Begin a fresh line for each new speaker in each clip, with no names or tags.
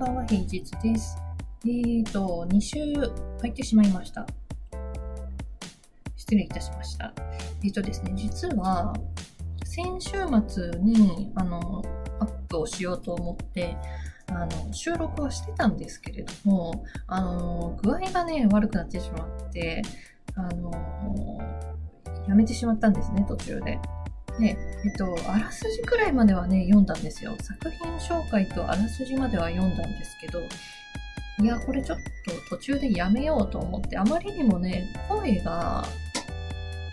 ばんは、平日です。えーと、2週入ってしまいました。失礼いたしました。えーとですね、実は、先週末に、あの、アップをしようと思って、あの、収録はしてたんですけれども、あの、具合がね、悪くなってしまって、あの、やめてしまったんですね、途中で。で、えっと、あらすじくらいまではね、読んだんですよ。作品紹介とあらすじまでは読んだんですけど、いや、これちょっと途中でやめようと思って、あまりにもね、声が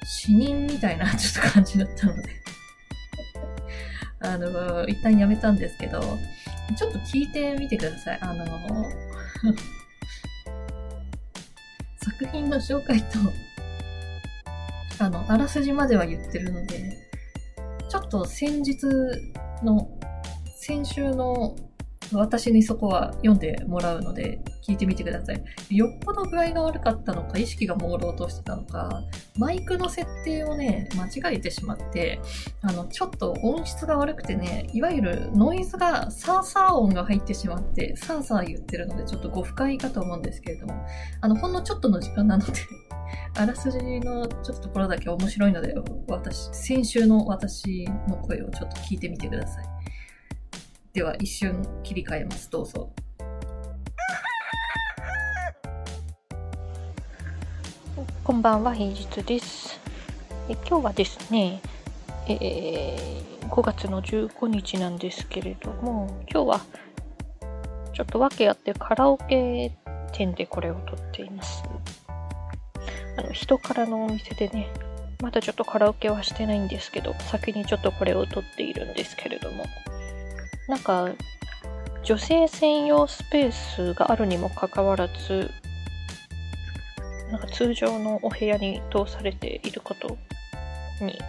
死人みたいなちょっと感じだったので、あの、一旦やめたんですけど、ちょっと聞いてみてください。あの、作品の紹介と、あの、あらすじまでは言ってるので、ちょっと先日の、先週の私にそこは読んでもらうので聞いてみてください。よっぽど具合が悪かったのか、意識が朦朧としてたのか、マイクの設定をね、間違えてしまって、あの、ちょっと音質が悪くてね、いわゆるノイズが、サーサー音が入ってしまって、サーサー言ってるので、ちょっとご不快かと思うんですけれども、あの、ほんのちょっとの時間なので、あらすじのちょっとところだけ面白いので、私、先週の私の声をちょっと聞いてみてください。では、一瞬切り替えます。どうぞ。
こんばんは、平日です。え今日はですね、えー5月の15日なんですけれども、今日はちょっと訳あってカラオケ店でこれを撮っています。あの人からのお店でね、まだちょっとカラオケはしてないんですけど、先にちょっとこれを撮っているんですけれども、なんか女性専用スペースがあるにもかかわらず、なんか通常のお部屋に通されていることに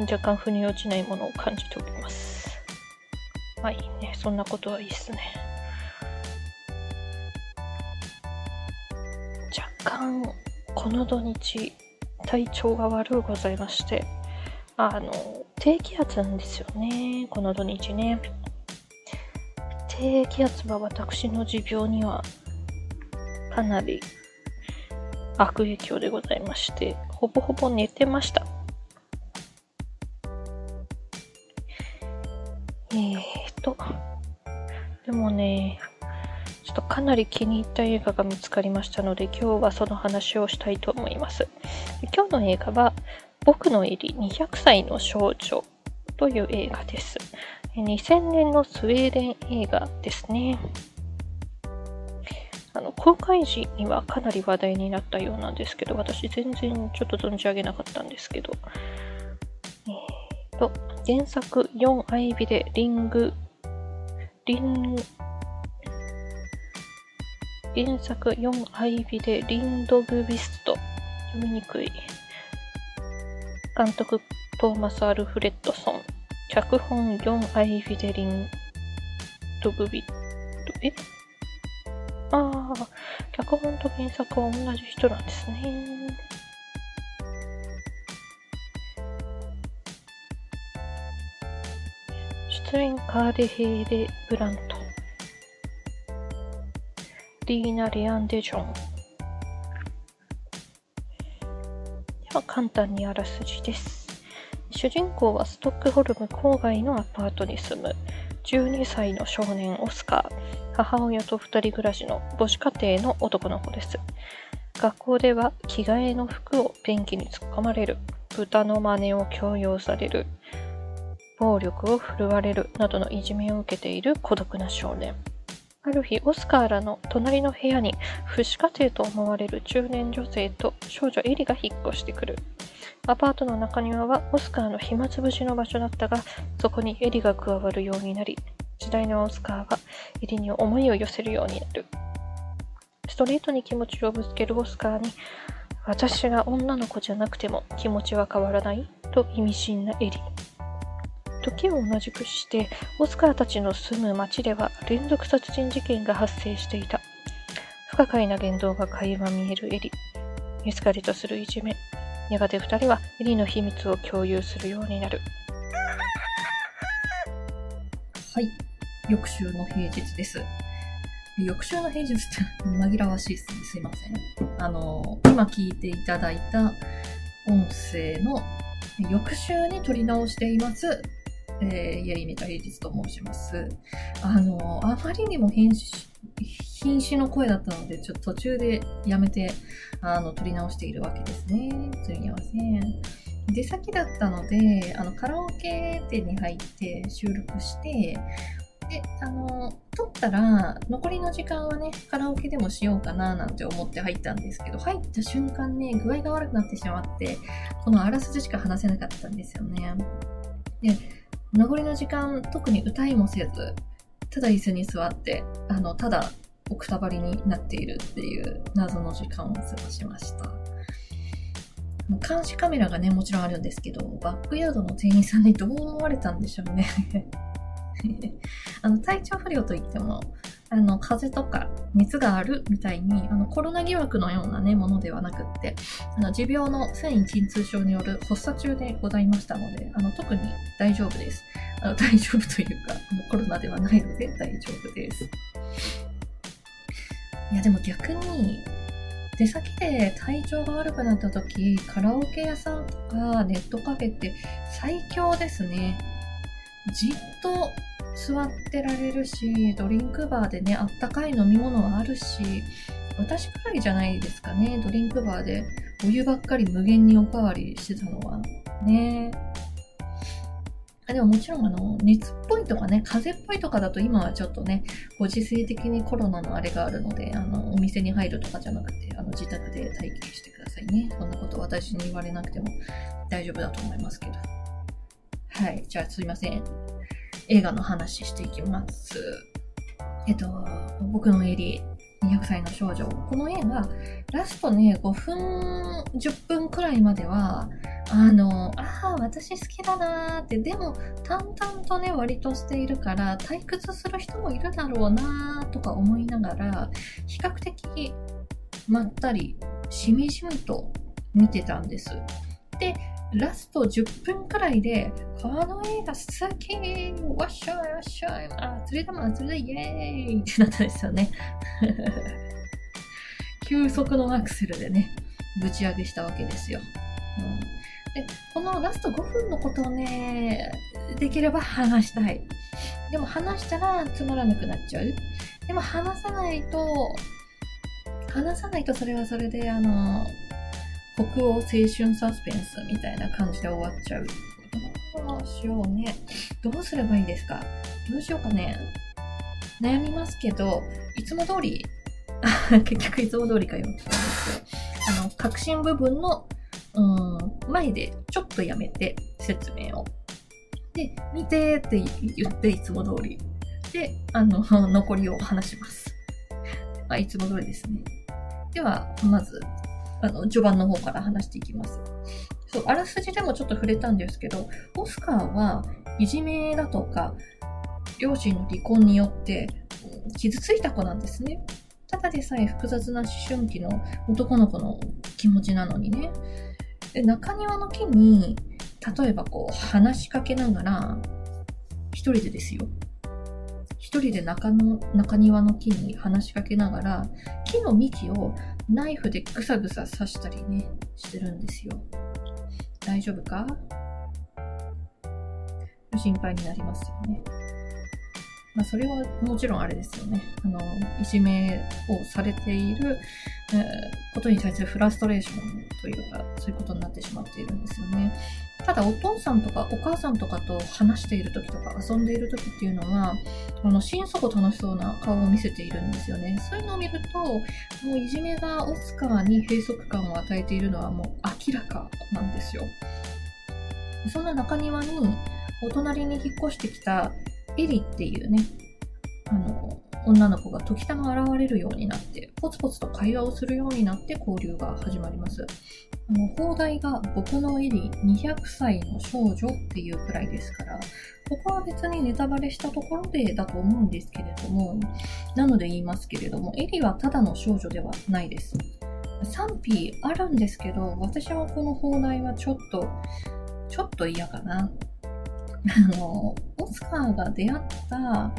若干腑に落ちないものを感じております。まあいいね。そんなことはいいっすね。若干、この土日、体調が悪うございまして、あの、低気圧なんですよね。この土日ね。低気圧は私の持病にはかなり悪影響でございまして、ほぼほぼ寝てました。えーと、でもね、ちょっとかなり気に入った映画が見つかりましたので、今日はその話をしたいと思います。今日の映画は、僕の入り200歳の少女という映画です。2000年のスウェーデン映画ですね。あの公開時にはかなり話題になったようなんですけど、私全然ちょっと存じ上げなかったんですけど、えーと、原作4アイビでリング、リン、原作4アイビでリンドグビスト、読みにくい。監督トーマス・アルフレッドソン、脚本4アイビでリンドグビ、え？ああ、脚本と原作は同じ人なんですね。出演カーデ・ヘーデ・ブラント。リーナ・レアンデ・ジョン。では簡単にあらすじです。主人公はストックホルム郊外のアパートに住む12歳の少年オスカー。母親と二人暮らしの母子家庭の男の子です。学校では着替えの服を便器に突っ込まれる、豚の真似を強要される、暴力を振るわれるなどのいじめを受けている孤独な少年。ある日、オスカーらの隣の部屋に父子家庭と思われる中年女性と少女エリが引っ越してくる。アパートの中庭はオスカーの暇つぶしの場所だったが、そこにエリが加わるようになり、時代のオスカーはエリに思いを寄せるようになる。ストレートに気持ちをぶつけるオスカーに、私が女の子じゃなくても気持ちは変わらない？と意味深なエリ。時を同じくして、オスカーたちの住む町では連続殺人事件が発生していた。不可解な言動が垣間見えるエリ。エスカレートするいじめ。やがて二人はエリの秘密を共有するようになる。
はい。翌週の平日です。翌週の平日って紛らわしいですね。すいません。あの、今聞いていただいた音声の翌週に撮り直しています。えー、イエイミタ平日と申します。あの、あまりにも変死、瀕死の声だったので、ちょっと途中でやめて、あの、撮り直しているわけですね。すみません。出先だったので、あの、カラオケ店に入って収録して、で、あの、撮ったら、残りの時間はね、カラオケでもしようかななんて思って入ったんですけど、入った瞬間ね、具合が悪くなってしまって、このあらすじしか話せなかったんですよね。で、残りの時間、特に歌いもせず、ただ椅子に座って、あの、ただ、おくたばりになっているっていう謎の時間を過ごしました。監視カメラがね、もちろんあるんですけど、バックヤードの店員さんにどう思われたんでしょうね。あの体調不良といっても、あの風邪とか熱があるみたいにあのコロナ疑惑のような、ね、ものではなくってあの持病の繊維鎮痛症による発作中でございましたのであの特に大丈夫です。あの大丈夫というかあのコロナではないので大丈夫です。いやでも逆に出先で体調が悪くなった時カラオケ屋さんとかネットカフェって最強ですね。じっと座ってられるし、ドリンクバーでね、あったかい飲み物はあるし、私くらいじゃないですかね、ドリンクバーでお湯ばっかり無限におかわりしてたのは。ねあでももちろんあの、熱っぽいとかね、風邪っぽいとかだと今はちょっとね、ご時世的にコロナのあれがあるので、あの、お店に入るとかじゃなくて、あの、自宅で待機してくださいね。そんなこと私に言われなくても大丈夫だと思いますけど。はい。じゃあすいません。映画の話していきます。えっと、僕のエリ200歳の少女。この映画、ラストね、5分、10分くらいまでは、あの、ああ、私好きだなーって、でも、淡々とね、割としているから、退屈する人もいるだろうなーとか思いながら、比較的、まったり、しみじみと見てたんです。で、ラスト10分くらいで、この映画好きわっしゃいわっしゃいあ、釣りだもん、釣りイエーイってなったんですよね。急速のアクセルでね、ぶち上げしたわけですよ。うん、で、このラスト5分のことをね、できれば話したい。でも話したらつまらなくなっちゃう。でも話さないと、話さないとそれはそれで、あの、北欧青春サスペンスみたいな感じで終わっちゃう。どうしようね。どうすればいいですか？どうしようかね。悩みますけど、いつも通り、結局いつも通りかよって言うんですけど、あの、革新部分の、うん、前でちょっとやめて説明を。で、見てって言っていつも通り。で、あの、残りを話します。あ、いつも通りですね。では、まず、あの、序盤の方から話していきます。そう、あらすじでもちょっと触れたんですけど、オスカーはいじめだとか、両親の離婚によって傷ついた子なんですね。ただでさえ複雑な思春期の男の子の気持ちなのにね。で中庭の木に、例えばこう、話しかけながら、一人でですよ。一人で中の中庭の木に話しかけながら、木の幹をナイフでぐさぐさ刺したりね、してるんですよ。大丈夫か？心配になりますよね。まあ、それはもちろんあれですよね。あの、いじめをされている、えことに対するフラストレーションというか、そういうことになってしまっているんですよね。ただ、お父さんとかお母さんとかと話している時とか遊んでいる時っていうのは、あの、心底楽しそうな顔を見せているんですよね。そういうのを見ると、もういじめがオスカーに閉塞感を与えているのはもう明らかなんですよ。そんな中庭に、お隣に引っ越してきたエリっていうね、あの、女の子が時たま現れるようになって、ポツポツと会話をするようになって交流が始まります。あの、放題が僕のエリ200歳の少女っていうくらいですから、ここは別にネタバレしたところでだと思うんですけれども、なので言いますけれども、エリはただの少女ではないです。賛否あるんですけど、私はこの放題はちょっと、ちょっと嫌かな。あの、オスカーが出会った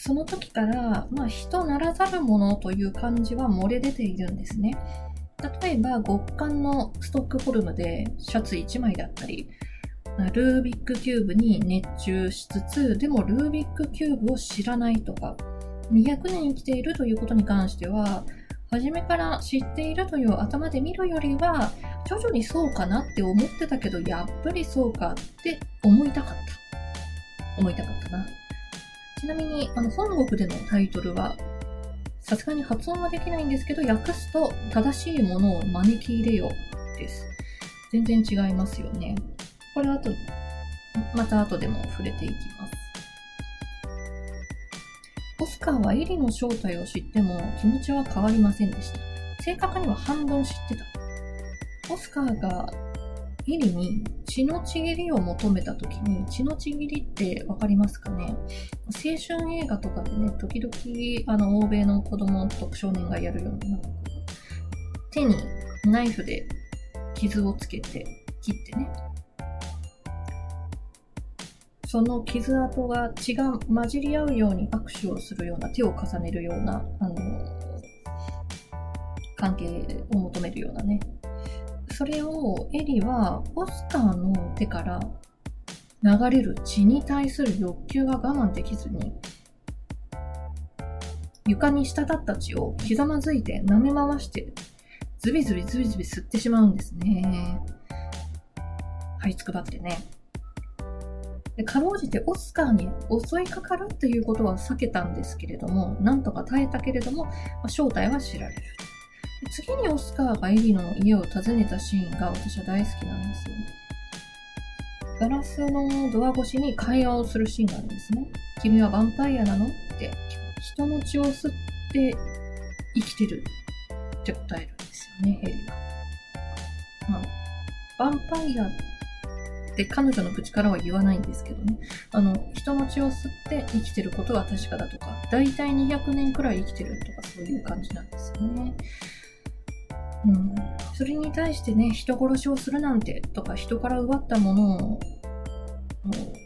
その時から、まあ、人ならざるものという感じは漏れ出ているんですね。例えば、極寒のストックホルムでシャツ1枚だったり、ルービックキューブに熱中しつつ、でもルービックキューブを知らないとか、200年生きているということに関しては、初めから知っているという頭で見るよりは、徐々にそうかなって思ってたけど、やっぱりそうかって思いたかった。思いたかったな。ちなみに、あの、本国でのタイトルは、さすがに発音はできないんですけど、訳すと、正しいものを招き入れよです。全然違いますよね。これはと、また後でも触れていきます。オスカーはエリの正体を知っても気持ちは変わりませんでした。正確には半分知ってた。オスカーがエリに血のちぎりを求めた時に、血のちぎりってわかりますかね？青春映画とかでね、時々あの欧米の子供と少年がやるような、手にナイフで傷をつけて切ってね、その傷跡が血が混じり合うように握手をするような、手を重ねるような、あの、関係を求めるようなね。それをエリはオスカーの手から流れる血に対する欲求が我慢できずに、床に滴った血をひざまずいて舐め回して、ズビズビズビズビ吸ってしまうんですね。はいつくばってね。でかろうじてオスカーに襲いかかるっていうことは避けたんですけれども、なんとか耐えたけれども、まあ正体は知られる。次にオスカーがエリの家を訪ねたシーンが私は大好きなんですよ。ガラスのドア越しに会話をするシーンがあるんですね。君はヴァンパイアなのって、人の血を吸って生きてるって答えるんですよね、エリは。まあ、ヴァンパイアって彼女の口からは言わないんですけどね。あの、人の血を吸って生きてることは確かだとか、だいたい200年くらい生きてるとかそういう感じなんですよね。うん。それに対してね、人殺しをするなんてとか、人から奪ったものを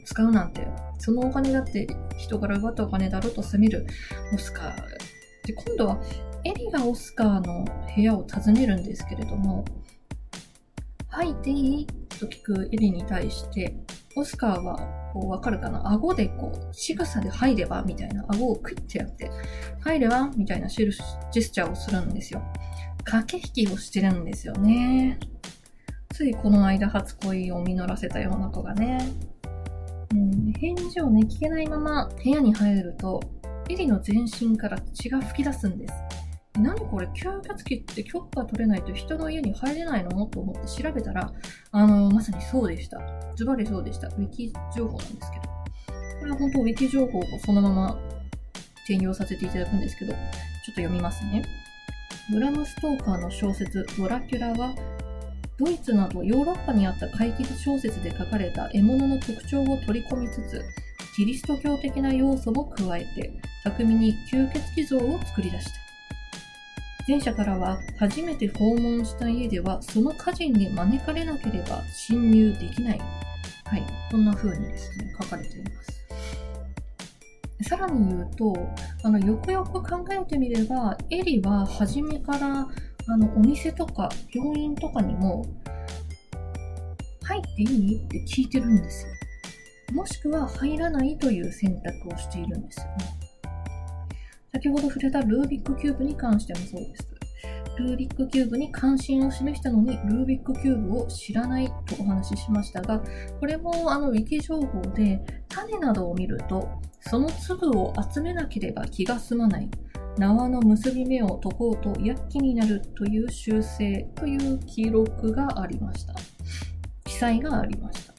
使うなんて、そのお金だって人から奪ったお金だろうと責めるオスカー。で、今度はエリがオスカーの部屋を訪ねるんですけれども、入っていい？と聞くエリに対して、オスカーは、こう、わかるかな？顎でこう、仕草で入ればみたいな、顎をクイッてやって、入ればみたいなジェスチャーをするんですよ。駆け引きをしてるんですよね。ついこの間初恋を実らせたような子がね。うん、返事をね、聞けないまま部屋に入ると、エリの全身から血が吹き出すんです。何これ吸血鬼って許可取れないと人の家に入れないの？と思って調べたら、あの、まさにそうでした。ズバリそうでした。ウィキ情報なんですけど。これは本当ウィキ情報をそのまま転用させていただくんですけど、ちょっと読みますね。ブラム・ストーカーの小説「ドラキュラ」はドイツなどヨーロッパにあった怪奇小説で書かれた獲物の特徴を取り込みつつキリスト教的な要素も加えて巧みに吸血鬼像を作り出した。前者からは初めて訪問した家ではその家人に招かれなければ侵入できない。はい。こんな風にですね書かれています。さらに言うと、あの、よくよく考えてみれば、エリは初めから、あの、お店とか病院とかにも、入っていいって聞いてるんですよ。もしくは入らないという選択をしているんですよね。先ほど触れたルービックキューブに関してもそうです。ルービックキューブに関心を示したのに、ルービックキューブを知らないとお話ししましたが、これもあの、ウィキ情報で、種などを見ると、その粒を集めなければ気が済まない。縄の結び目を解こうと躍起になるという習性という記録がありました。記載がありました。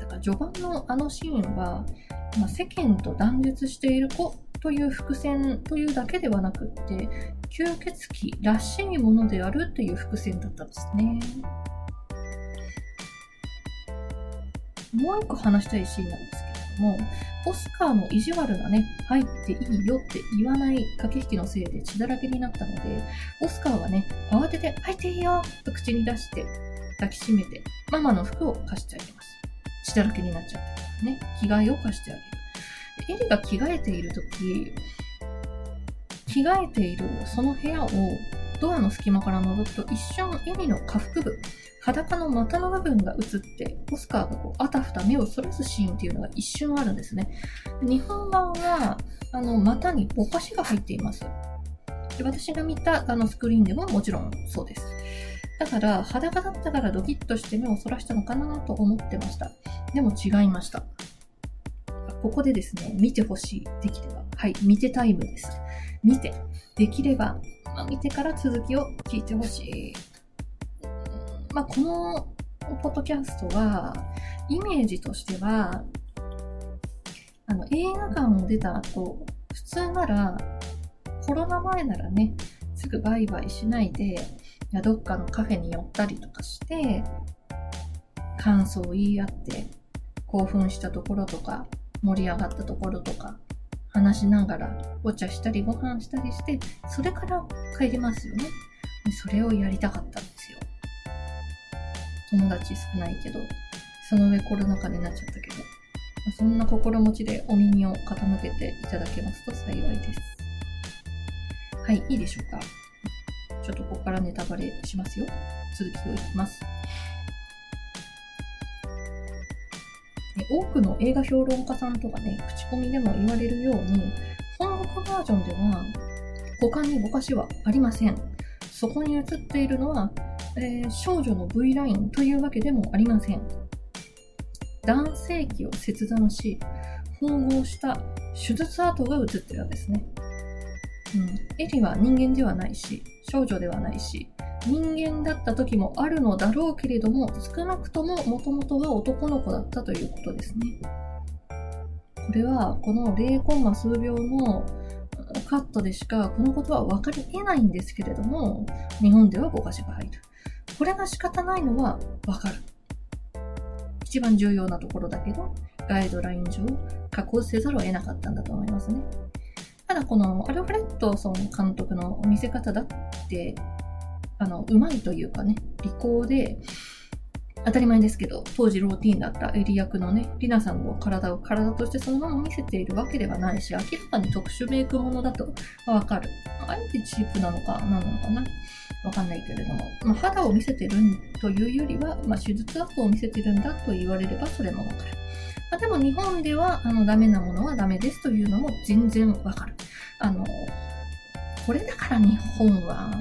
だから序盤のあのシーンは、まあ、世間と断絶している子という伏線というだけではなくって、吸血鬼らしいものであるという伏線だったんですね。もう一個話したいシーンなんですけれども、オスカーの意地悪なね、入っていいよって言わない駆け引きのせいで血だらけになったので、オスカーはね、慌てて入っていいよと口に出して抱きしめて、ママの服を貸してあげます。血だらけになっちゃってるからね、着替えを貸してあげる。エリが着替えている時着替えているその部屋をドアの隙間から覗くと一瞬エリの下腹部裸の股の部分が映ってオスカーがこうあたふた目をそらすシーンっていうのが一瞬あるんですね。日本版はあの股にぼかしが入っています。で私が見たあのスクリーンでももちろんそうです。だから裸だったからドキッとして目をそらしたのかなと思ってました。でも違いました。ここでですね見てほしい。できればはい見てタイムです。見てできれば、まあ、見てから続きを聞いてほしい。まあ、このポッドキャストは、イメージとしては、あの、映画館を出た後、普通なら、コロナ前ならね、すぐバイバイしないで、どっかのカフェに寄ったりとかして、感想を言い合って、興奮したところとか、盛り上がったところとか、話しながらお茶したりご飯したりして、それから帰りますよね。それをやりたかったんですよ。友達少ないけど、その上コロナ禍になっちゃったけど、そんな心持ちでお耳を傾けていただけますと幸いです。はい、いいでしょうか。ちょっとここからネタバレしますよ。続きをいきます。多くの映画評論家さんとかね、口コミでも言われるように、本国バージョンでは、股間にぼかしはありません。そこに映っているのは、えー、少女の V ラインというわけでもありません。男性器を切断し、縫合した手術跡が映ってるんですね。うん、エリは人間ではないし、少女ではないし、人間だった時もあるのだろうけれども、少なくとも元々は男の子だったということですね。これは、この0コンマ数秒のカットでしかこのことは分かり得ないんですけれども、日本ではぼかしが入る。これが仕方ないのはわかる。一番重要なところだけど、ガイドライン上、加工せざるを得なかったんだと思いますね。ただこのアルフレッドソン監督の見せ方だって、あの、うまいというかね、利口で、当たり前ですけど、当時ローティーンだったエリ役のね、リナさんの体を体としてそのまま見せているわけではないし、明らかに特殊メイクものだとわかる。あえてチープなのか、何なのかな？わかんないけれども、まあ、肌を見せてるというよりは、まあ、手術跡を見せてるんだと言われればそれもわかる。まあ、でも日本ではあのダメなものはダメですというのも全然わかる。あの、これだから日本は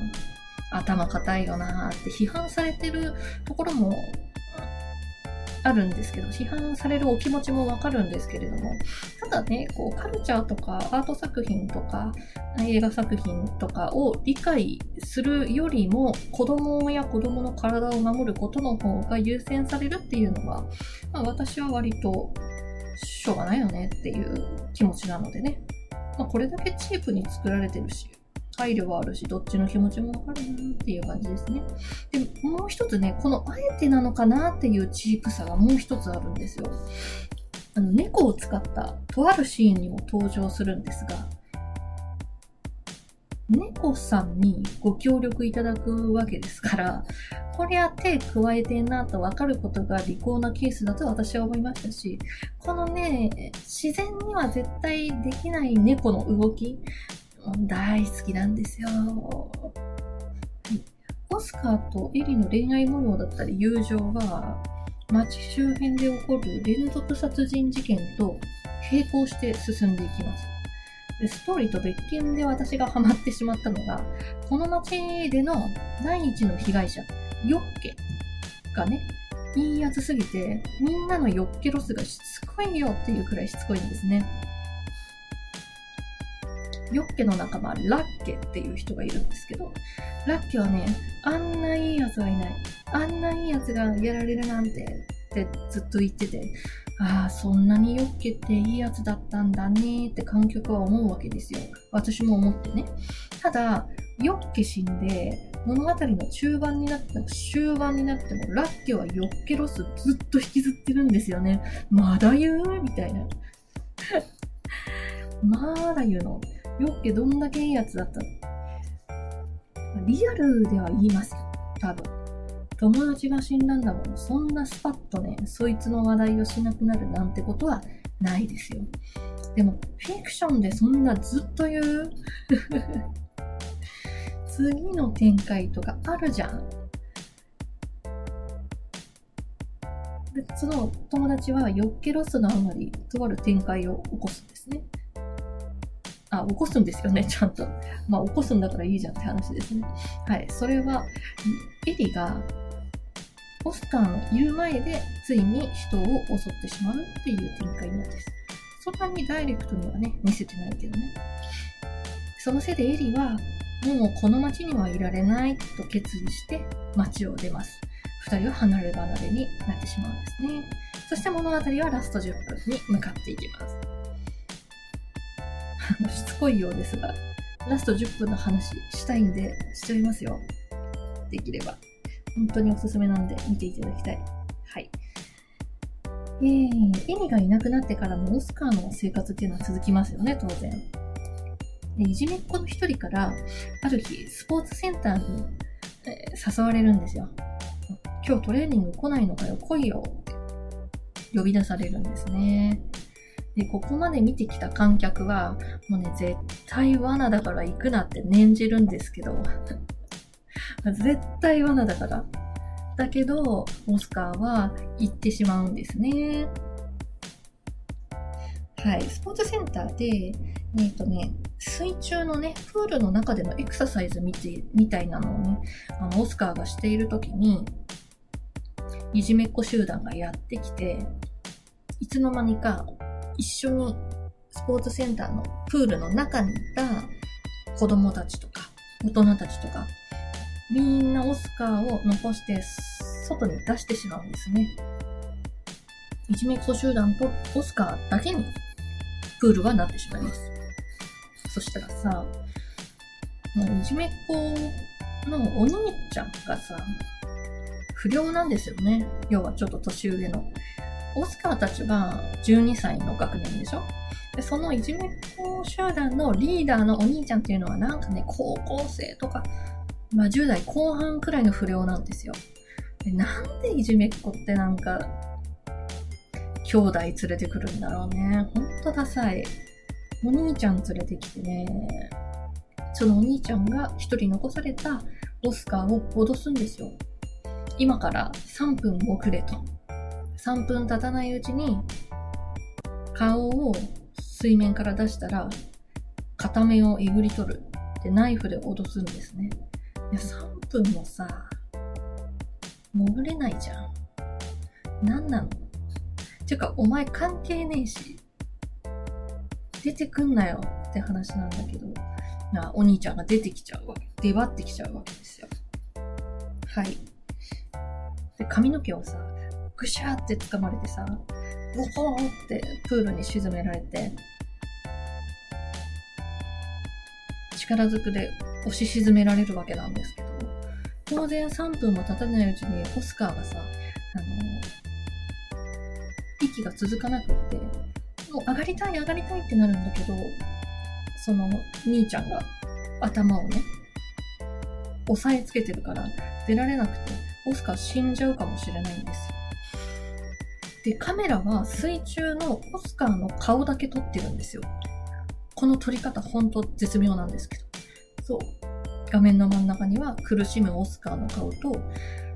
頭固いよなって批判されてるところもあるんですけど、批判されるお気持ちもわかるんですけれども、ただね、こう、カルチャーとかアート作品とか映画作品とかを理解するよりも、子供や子供の体を守ることの方が優先されるっていうのは、まあ、私は割としょうがないよねっていう気持ちなのでね。まあ、これだけチープに作られてるし、配慮はあるし、どっちの気持ちもわかるなっていう感じですね。で、もう一つね、このあえてなのかなっていうチープさがもう一つあるんですよ。あの、猫を使ったとあるシーンにも登場するんですが、猫さんにご協力いただくわけですから、こりゃ手加えてんなと分かることが利口なケースだと私は思いましたし、このね、自然には絶対できない猫の動き、大好きなんですよ。オスカーとエリの恋愛模様だったり友情は、街周辺で起こる連続殺人事件と並行して進んでいきます。でストーリーと別件で私がハマってしまったのが、この街での第一の被害者、ヨッケがね、いいやつすぎて、みんなのヨッケロスがしつこいよっていうくらいしつこいんですね。ヨッケの仲間、ラッケっていう人がいるんですけど、ラッケはね、あんないいやつはいない。あんないいやつがやられるなんてってずっと言ってて、ああ、そんなにヨッケっていいやつだったんだねって観客は思うわけですよ。私も思ってね。ただ、ヨッケ死んで、物語の中盤になっても終盤になっても、ラッケはヨッケロスずっと引きずってるんですよね。まだ言う？みたいな。まだ言うの？ヨッケどんだけいいやつだったのリアルでは言いますよ。多分。友達が死んだんだもん。そんなスパッとね、そいつの話題をしなくなるなんてことはないですよ。でも、フィクションでそんなずっと言う？次の展開とかあるじゃん。で、その友達はよっけロスのあまり、とある展開を起こす。あ、起こすんですよね、ちゃんと。まあ、起こすんだからいいじゃんって話ですね。はい。それは、エリが、オスカーの言う前で、ついに人を襲ってしまうっていう展開なんです。そんなにダイレクトにはね、見せてないけどね。そのせいでエリは、もうこの町にはいられないと決意して町を出ます。二人は離れ離れになってしまうんですね。そして物語はラスト10分に向かっていきます。しつこいようですが、ラスト10分の話したいんでしちゃいますよ。できれば。本当におすすめなんで見ていただきたい。はい。えー、エミがいなくなってからもオスカーの生活っていうのは続きますよね、当然。でいじめっ子の一人から、ある日、スポーツセンターに、えー、誘われるんですよ。今日トレーニング来ないのかよ、来いよって呼び出されるんですね。で、ここまで見てきた観客は、もうね、絶対罠だから行くなって念じるんですけど、絶対罠だから。だけど、オスカーは行ってしまうんですね。はい、スポーツセンターで、えっ、ー、とね、水中のね、プールの中でのエクササイズみてみたいなのをね、あの、オスカーがしているときに、いじめっ子集団がやってきて、いつの間にか一緒にスポーツセンターのプールの中にいた子供たちとか、大人たちとか、みんなオスカーを残して外に出してしまうんですね。いじめっ子集団とオスカーだけにプールはなってしまいます。そしたらさ、いじめっ子のお兄ちゃんがさ、不良なんですよね。要はちょっと年上の。オスカーたちが12歳の学年でしょ？で、そのいじめっ子集団のリーダーのお兄ちゃんっていうのはなんかね、高校生とか、まあ10代後半くらいの不良なんですよ。でなんでいじめっ子ってなんか、兄弟連れてくるんだろうね。ほんとダサい。お兄ちゃん連れてきてね、そのお兄ちゃんが一人残されたオスカーを脅すんですよ。今から3分遅れと。3分経たないうちに顔を水面から出したら片目をえぐり取るってナイフで脅すんですね。いや、3分もさ、潜れないじゃん。何なの？てか、お前関係ねえし、出てくんなよって話なんだけど、なお兄ちゃんが出てきちゃうわけ。出張ってきちゃうわけですよ。はい。で、髪の毛をさ、ぐしゃーって掴まれてさ、ボコーンってプールに沈められて、力ずくで押し沈められるわけなんですけど、当然3分も経たないうちにオスカーがさ、あの、息が続かなくって、もう上がりたい上がりたいってなるんだけど、その兄ちゃんが頭をね、押さえつけてるから出られなくて、オスカー死んじゃうかもしれないんですよ。で、カメラは水中のオスカーの顔だけ撮ってるんですよ。この撮り方ほんと絶妙なんですけど。そう。画面の真ん中には苦しむオスカーの顔と、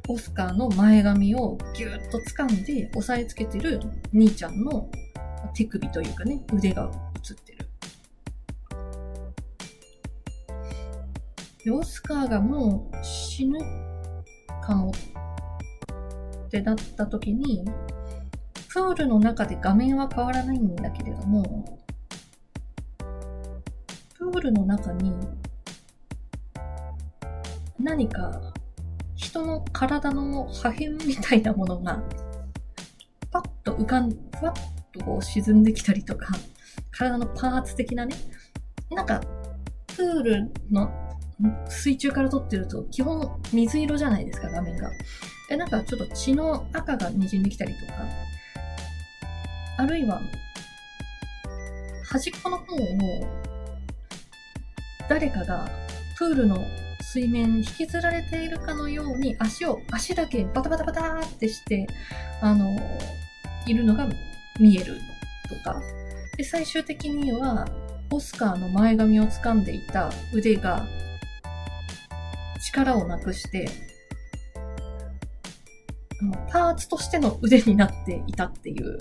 オスカーの前髪をギューッと掴んで押さえつけてる兄ちゃんの手首というかね、腕が映ってる。で、オスカーがもう死ぬかもってなった時に、プールの中で画面は変わらないんだけれども、プールの中に何か人の体の破片みたいなものがパッと浮かん、ふわっとこう沈んできたりとか、体のパーツ的なね、なんか、プールの水中から撮ってると基本水色じゃないですか、画面が。え、なんかちょっと血の赤が滲んできたりとか、あるいは、端っこの方を誰かがプールの水面引きずられているかのように足を、足だけバタバタバタってして、あの、いるのが見えるとか。で、最終的には、オスカーの前髪を掴んでいた腕が力をなくして、パーツとしての腕になっていたっていう。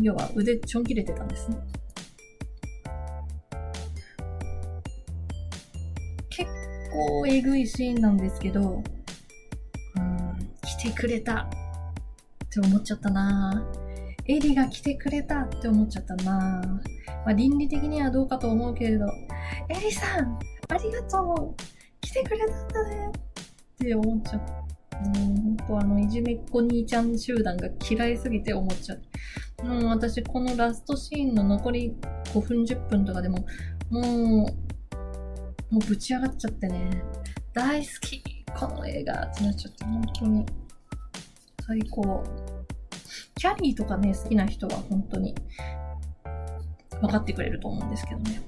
要は腕ちょん切れてたんですね。結構えぐいシーンなんですけど、うん、来てくれたって思っちゃったなエリが来てくれたって思っちゃったなまあ、倫理的にはどうかと思うけれど、エリさんありがとう来てくれたんだねって思っちゃった。うん、ほんとあの、いじめっ子兄ちゃん集団が嫌いすぎて思っちゃう。もう私このラストシーンの残り5分10分とかでも、もう、もうぶち上がっちゃってね。大好きこの映画ってなっちゃって、本当に。最高。キャリーとかね、好きな人は本当に分かってくれると思うんですけどね。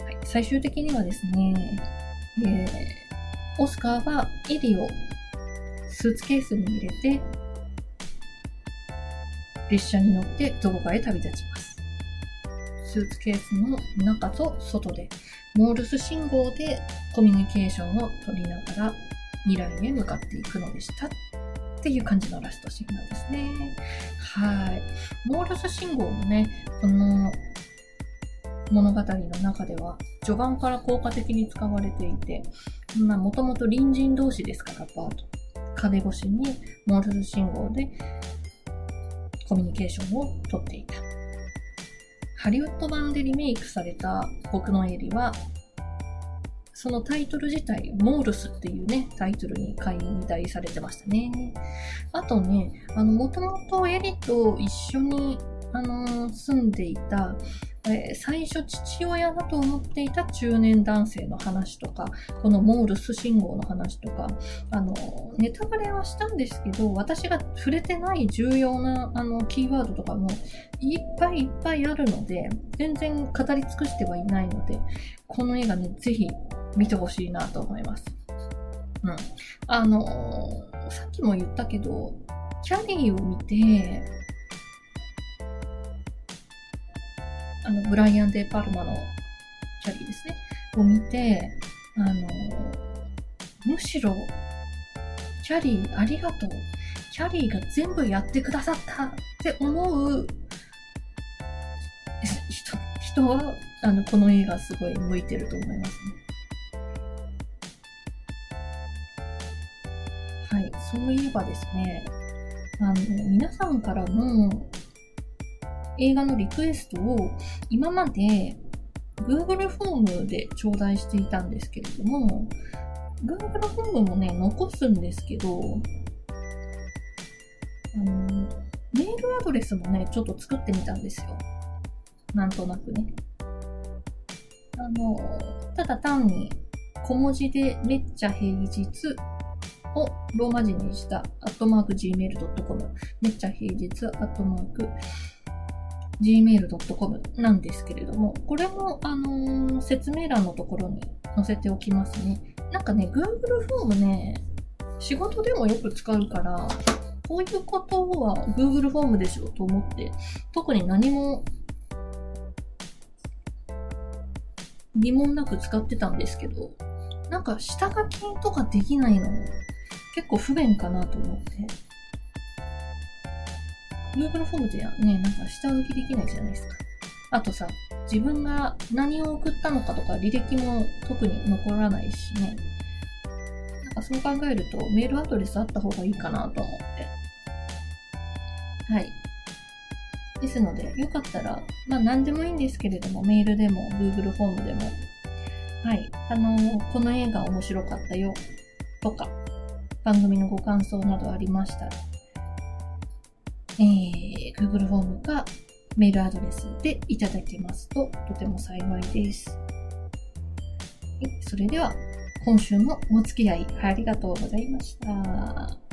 はい、最終的にはですね、えー、オスカーはエリをスーツケースに入れて、列車に乗ってどこかへ旅立ちます。スーツケースの中と外で、モールス信号でコミュニケーションを取りながら未来へ向かっていくのでした。っていう感じのラストシーンなんですね。はい。モールス信号もね、この物語の中では序盤から効果的に使われていて、まあもともと隣人同士ですから、パート。壁越しにモールス信号でコミュニケーションをとっていた。ハリウッド版でリメイクされた僕のエリは、そのタイトル自体、モールスっていうね、タイトルに会員に代されてましたね。あとね、あの、もともとエリと一緒に、あのー住んでいた、えー最初父親だと思っていた中年男性の話とか、このモールス信号の話とか、あの、ネタバレはしたんですけど、私が触れてない重要な、あの、キーワードとかもいっぱいいっぱいあるので、全然語り尽くしてはいないので、この映画ね、ぜひ見てほしいなと思います。うん。あのさっきも言ったけど、キャリーを見て、あの、ブライアン・デ・パルマのキャリーですね、を見て、あのむしろ、キャリーありがとう。キャリーが全部やってくださったって思う人人は、あの、この映画すごい向いてると思いますね。はい、そういえばですね、あの、皆さんからの映画のリクエストを今まで Google フォームで頂戴していたんですけれども、Google フォームもね、残すんですけど、あの、メールアドレスもね、ちょっと作ってみたんですよ。なんとなくね。あの、ただ単に小文字でめっちゃ平日をローマ字にしたアットマーク gmail.com めっちゃ平日アットマーク gmail.com なんですけれども、これも、あのー説明欄のところに載せておきますね。なんかね、Google フォームね、仕事でもよく使うから、こういうことは Google フォームでしょと思って、特に何も疑問なく使ってたんですけど、なんか下書きとかできないの結構不便かなと思って。Google フォームでね、なんか下書きできないじゃないですか。あとさ、自分が何を送ったのかとか履歴も特に残らないしね。なんかそう考えるとメールアドレスあった方がいいかなと思って。はい。ですので、よかったら、まあ何でもいいんですけれども、メールでも Google フォームでも、はい。あのーこの映画面白かったよとか、番組のご感想などありましたら、えー、Google フォームかメールアドレスでいただけますととても幸いです。それでは、今週もお付き合いありがとうございました。